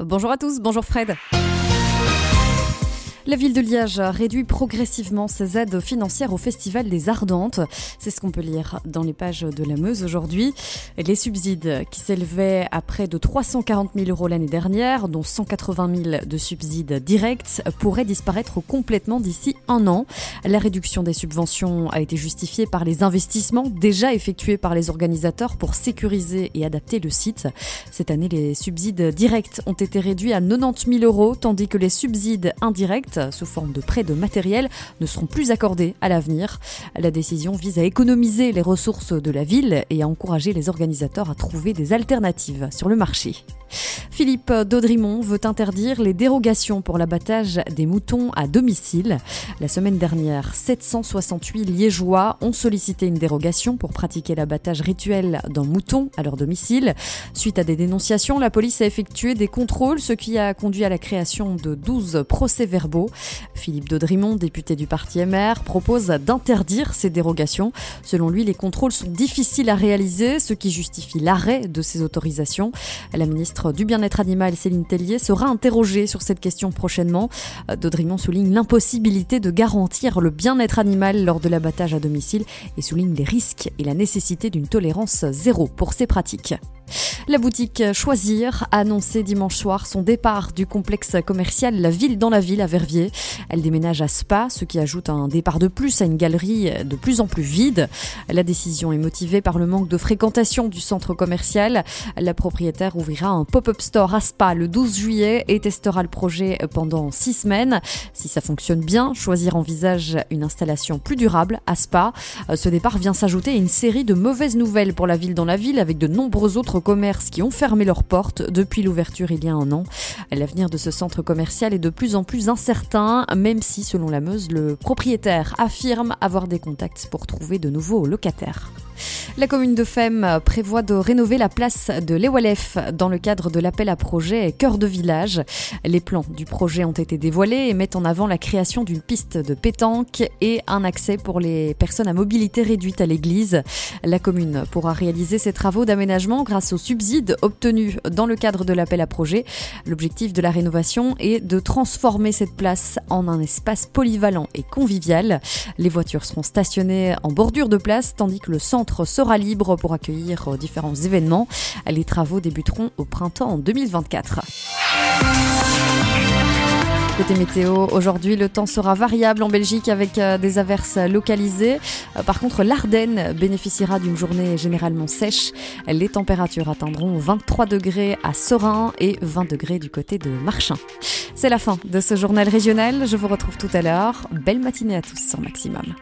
Bonjour à tous, bonjour Fred. La ville de Liège réduit progressivement ses aides financières au Festival des Ardentes. C'est ce qu'on peut lire dans les pages de la Meuse aujourd'hui. Les subsides qui s'élevaient à près de 340 000 euros l'année dernière, dont 180 000 de subsides directs, pourraient disparaître complètement d'ici un an. La réduction des subventions a été justifiée par les investissements déjà effectués par les organisateurs pour sécuriser et adapter le site. Cette année, les subsides directs ont été réduits à 90 000 euros, tandis que les subsides indirects sous forme de prêts de matériel ne seront plus accordés à l'avenir. La décision vise à économiser les ressources de la ville et à encourager les organisateurs à trouver des alternatives sur le marché. Philippe Daudrimont veut interdire les dérogations pour l'abattage des moutons à domicile. La semaine dernière, 768 Liégeois ont sollicité une dérogation pour pratiquer l'abattage rituel d'un mouton à leur domicile. Suite à des dénonciations, la police a effectué des contrôles, ce qui a conduit à la création de 12 procès-verbaux. Philippe Daudrimont, député du parti MR, propose d'interdire ces dérogations. Selon lui, les contrôles sont difficiles à réaliser, ce qui justifie l'arrêt de ces autorisations. La ministre du Bien-être animal, Céline Tellier, sera interrogée sur cette question prochainement. Daudrimont souligne l'impossibilité de garantir le bien-être animal lors de l'abattage à domicile et souligne les risques et la nécessité d'une tolérance zéro pour ces pratiques. La boutique Choisir a annoncé dimanche soir son départ du complexe commercial La Ville dans la Ville à Verviers. Elle déménage à Spa, ce qui ajoute un départ de plus à une galerie de plus en plus vide. La décision est motivée par le manque de fréquentation du centre commercial. La propriétaire ouvrira un pop-up store à Spa le 12 juillet et testera le projet pendant six semaines. Si ça fonctionne bien, Choisir envisage une installation plus durable à Spa. Ce départ vient s'ajouter à une série de mauvaises nouvelles pour la ville dans la ville avec de nombreux autres commerces qui ont fermé leurs portes depuis l'ouverture il y a un an. L'avenir de ce centre commercial est de plus en plus incertain, même si, selon la Meuse, le propriétaire affirme avoir des contacts pour trouver de nouveaux locataires. La commune de Fem prévoit de rénover la place de l'Ewalef dans le cadre de l'appel à projet Cœur de village. Les plans du projet ont été dévoilés et mettent en avant la création d'une piste de pétanque et un accès pour les personnes à mobilité réduite à l'église. La commune pourra réaliser ses travaux d'aménagement grâce aux subsides obtenus dans le cadre de l'appel à projet. L'objectif de la rénovation est de transformer cette place en un espace polyvalent et convivial. Les voitures seront stationnées en bordure de place tandis que le centre sera sera libre pour accueillir euh, différents événements. Les travaux débuteront au printemps 2024. Côté météo, aujourd'hui le temps sera variable en Belgique avec euh, des averses localisées. Euh, par contre, l'Ardenne bénéficiera d'une journée généralement sèche. Les températures atteindront 23 degrés à Sorin et 20 degrés du côté de Marchin. C'est la fin de ce journal régional. Je vous retrouve tout à l'heure. Belle matinée à tous sur Maximum.